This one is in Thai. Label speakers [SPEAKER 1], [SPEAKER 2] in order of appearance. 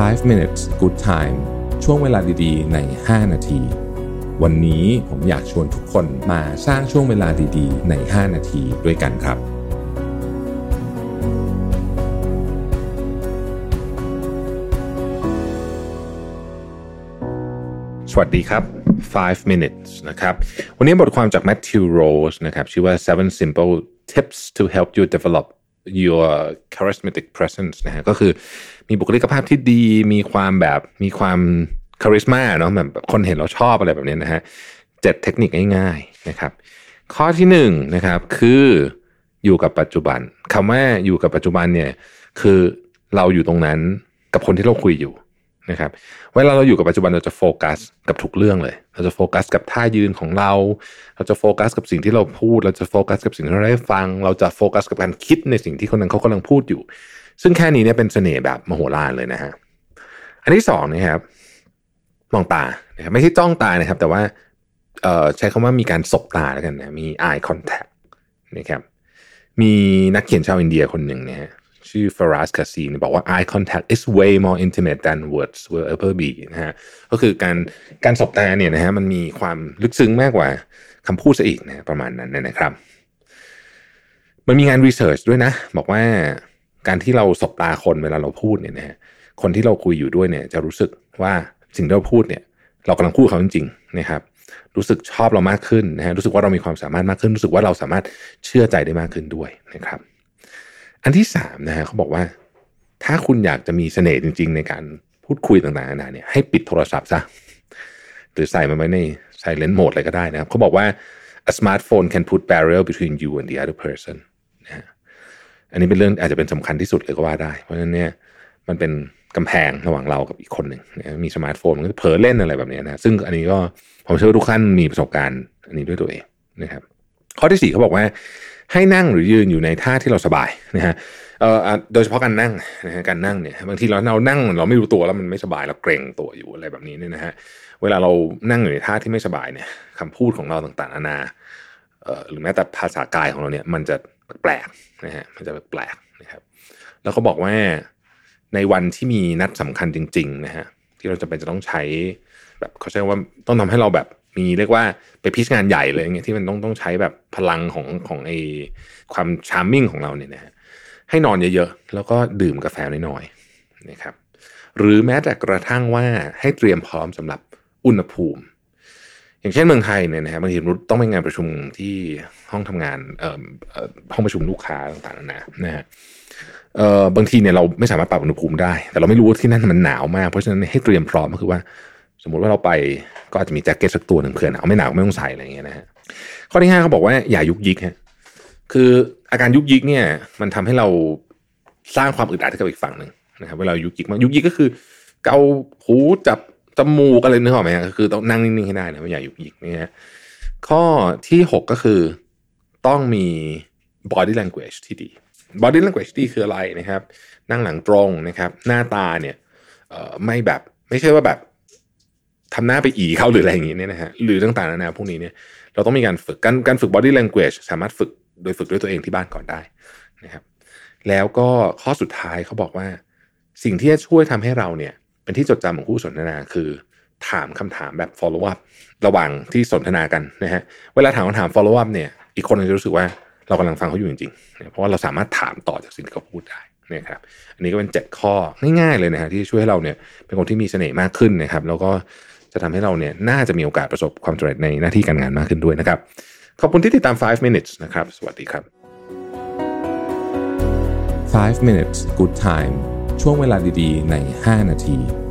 [SPEAKER 1] 5 minutes good time ช่วงเวลาดีๆ ใน 5 นาที วันนี้ผมอยากชวนทุกคนมาสร้างช่วงเวลาดีๆ ใน 5 นาทีด้วยกันครับ สวัสดีครับ 5 minutes นะครับ วันนี้บทความจาก Matthew Rose นะครับ ชื่อว่า seven simple tips to help you develop your charismatic presence นะฮะก็คือมีบุคลิกภาพที่ดีมีความแบบมีความคาริสมาเนาะแบบคนเห็นเราชอบอะไรแบบนี้นะฮะเจ็ดเทคนิคง่ายๆนะครับ ข้อที่หนึ่งนะครับคืออยู่กับปัจจุบันคำว่าอยู่กับปัจจุบันเนี่ยคือเราอยู่ตรงนั้นกับคนที่เราคุยอยู่ นะครับเวลาเราอยู่กับปัจจุบันเราจะโฟกัสกับทุกเรื่องเลย เราจะโฟกัสกับท่ายืนของเรา เราจะโฟกัสกับสิ่งที่เราพูด เราจะโฟกัสกับสิ่งที่เราได้ฟัง เราจะโฟกัสกับการคิดในสิ่งที่คนนั้นเขากำลังพูดอยู่ ซึ่งแค่นี้เนี่ยเป็นเสน่ห์แบบมโหฬารเลยนะฮะอันที่สองนะครับมองตานะครับไม่ใช่จ้องตานะครับ แต่ว่าใช้คำว่ามีการสบตาแล้วกันนะมี eye contact นะครับมีนักเขียนชาวอินเดียคนหนึ่งนะฮะ ชื่อ Faraaz Kazi บอกว่า eye contact is way more intimate than words will ever be นะฮะก็คือการการสบตาเนี่ยนะฮะมันมีความลึกซึ้งมากกว่าคำพูดซะอีกนะประมาณนั้นนะครับ มันมีงานรีเสิร์ชด้วยนะ บอกว่าการที่เราสบตาคนเวลาเราพูดเนี่ยนะฮะคนที่เราคุยอยู่ด้วยเนี่ย จะรู้สึกว่าสิ่งที่เราพูดเนี่ย เรากำลังพูดเขาจริงๆนะครับรู้สึกชอบเรามากขึ้นนะฮะรู้สึกว่าเรามีความสามารถมากขึ้น รู้สึกว่าเราสามารถเชื่อใจได้มากขึ้นด้วยนะครับ อันที่สามนะฮะเขาบอกว่า ถ้าคุณอยากจะมีเสน่ห์จริง ๆ ในการพูดคุยต่างๆนานาเนี่ยให้ปิดโทรศัพท์ซะหรือใส่มันไว้ใน silent mode อะไรก็ได้นะครับเขาบอกว่า a smartphone can put barrier between you and the other person นะฮะอันนี้เป็นเรื่องอาจจะเป็นสำคัญที่สุดเลยก็ว่าได้ เพราะฉะนั้นเนี่ยมันเป็นกำแพงระหว่างเรากับอีกคนหนึ่งมีสมาร์ทโฟนมันก็เผลอเล่นอะไรแบบนี้นะซึ่งอันนี้ก็ผมเชื่อว่าทุกท่านมีประสบการณ์อันนี้ด้วยตัวเองนะครับข้อที่สี่เขาบอกว่า ให้นั่งหรือยืนอยู่ในท่าที่เราสบายนะฮะเอ่อโดยเฉพาะการนั่งนะฮะการนั่งเนี่ยบางทีเราเรานั่งเราไม่รู้ตัวแล้วมันไม่สบายเราเกรงตัวอยู่อะไรแบบนี้เนี่ยนะฮะเวลาเรานั่งอยู่ในท่าที่ไม่สบายเนี่ยคำพูดของเราต่างๆนานาเอ่อหรือแม้แต่ภาษากายของเราเนี่ยมันจะแปลกนะฮะมันจะแปลกนะครับแล้วเขาบอกว่าในวันที่มีนัดสำคัญจริง ๆ นะฮะที่เราจะเป็นจะต้องใช้แบบเขาใช้ว่าต้องทำให้เราแบบ มีเรียกว่าไป pitch งานใหญ่เลยเงี้ยที่มันต้องต้องใช้แบบพลังของของไอความ charming ของเราเนี่ยนะฮะให้นอนเยอะๆ แล้วก็ดื่มกาแฟน้อยๆนะครับหรือแม้แต่กระทั่งว่าให้เตรียมพร้อมสำหรับอุณหภูมิ อย่างเช่นเมืองไทยเนี่ยนะฮะบางทีต้องไปงานประชุมที่ห้องทำงานเอ่อห้องประชุมลูกค้าต่างๆนะนะฮะเอ่อบางทีเนี่ยเราไม่สามารถปรับอุณหภูมิได้ แต่เราไม่รู้ว่าที่นั่นมันหนาวมากเพราะฉะนั้นให้เตรียมพร้อมก็คือว่า สมมุติว่าเราไปก็อาจจะมีแจ็คเก็ตสักตัวหนึ่งเผื่อหนาวไม่หนาวไม่ต้องใส่อะไรอย่างเงี้ยนะฮะข้อที่ห้าเขาบอกว่าอย่ายุกยิกฮะคืออาการยุกยิกเนี่ย มันทำให้เราสร้างความอึดอัดให้กับอีกฝั่งหนึ่งนะครับเวลายุกยิกมากยุกยิกก็คือ เกาหูจับจมูกอะไรนึกออกไหมฮะคือต้องนั่งนิ่งๆให้ได้นะไม่อย่ายุกยิกนี่ฮะข้อที่หกก็คือต้องมี body language ที่ดี body language ที่คืออะไรนะครับ นั่งหลังตรงนะครับ หน้าตาเนี่ยไม่แบบไม่ใช่ว่าแบบ ทำหน้าไปอีเขาหรืออะไรอย่างงี้เนี่ยนะฮะหรือต่างๆนานาพวกนี้เนี่ยเราต้องมีการฝึกการการฝึก body language สามารถฝึกโดยฝึกด้วยตัวเองที่บ้านก่อนได้นะครับแล้วก็ข้อสุดท้ายเขาบอกว่า สิ่งที่จะช่วยทำให้เราเนี่ย เป็นที่จดจำของคู่สนทนาคือ ถามคำถามแบบ follow up ระหว่างที่สนทนากันนะฮะเวลาถามคำถาม follow up เนี่ย อีกคนจะรู้สึกว่าเรากำลังฟังเขาอยู่จริงๆ เพราะว่าเราสามารถถามต่อจากสิ่งที่เขาพูดได้นะครับ อันนี้ก็เป็น 7 ข้อง่ายๆเลยนะฮะที่ช่วยให้เราเนี่ยเป็นคนที่มีเสน่ห์มากขึ้นนะครับ แล้วก็ จะทำให้เราเนี่ยน่าจะมีโอกาสประสบความสำเร็จในหน้าที่การงานมากขึ้นด้วยนะครับ ขอบคุณที่ติดตาม 5 minutes นะครับ สวัสดีครับ 5 minutes good time ช่วงเวลาดีๆ ใน 5 นาที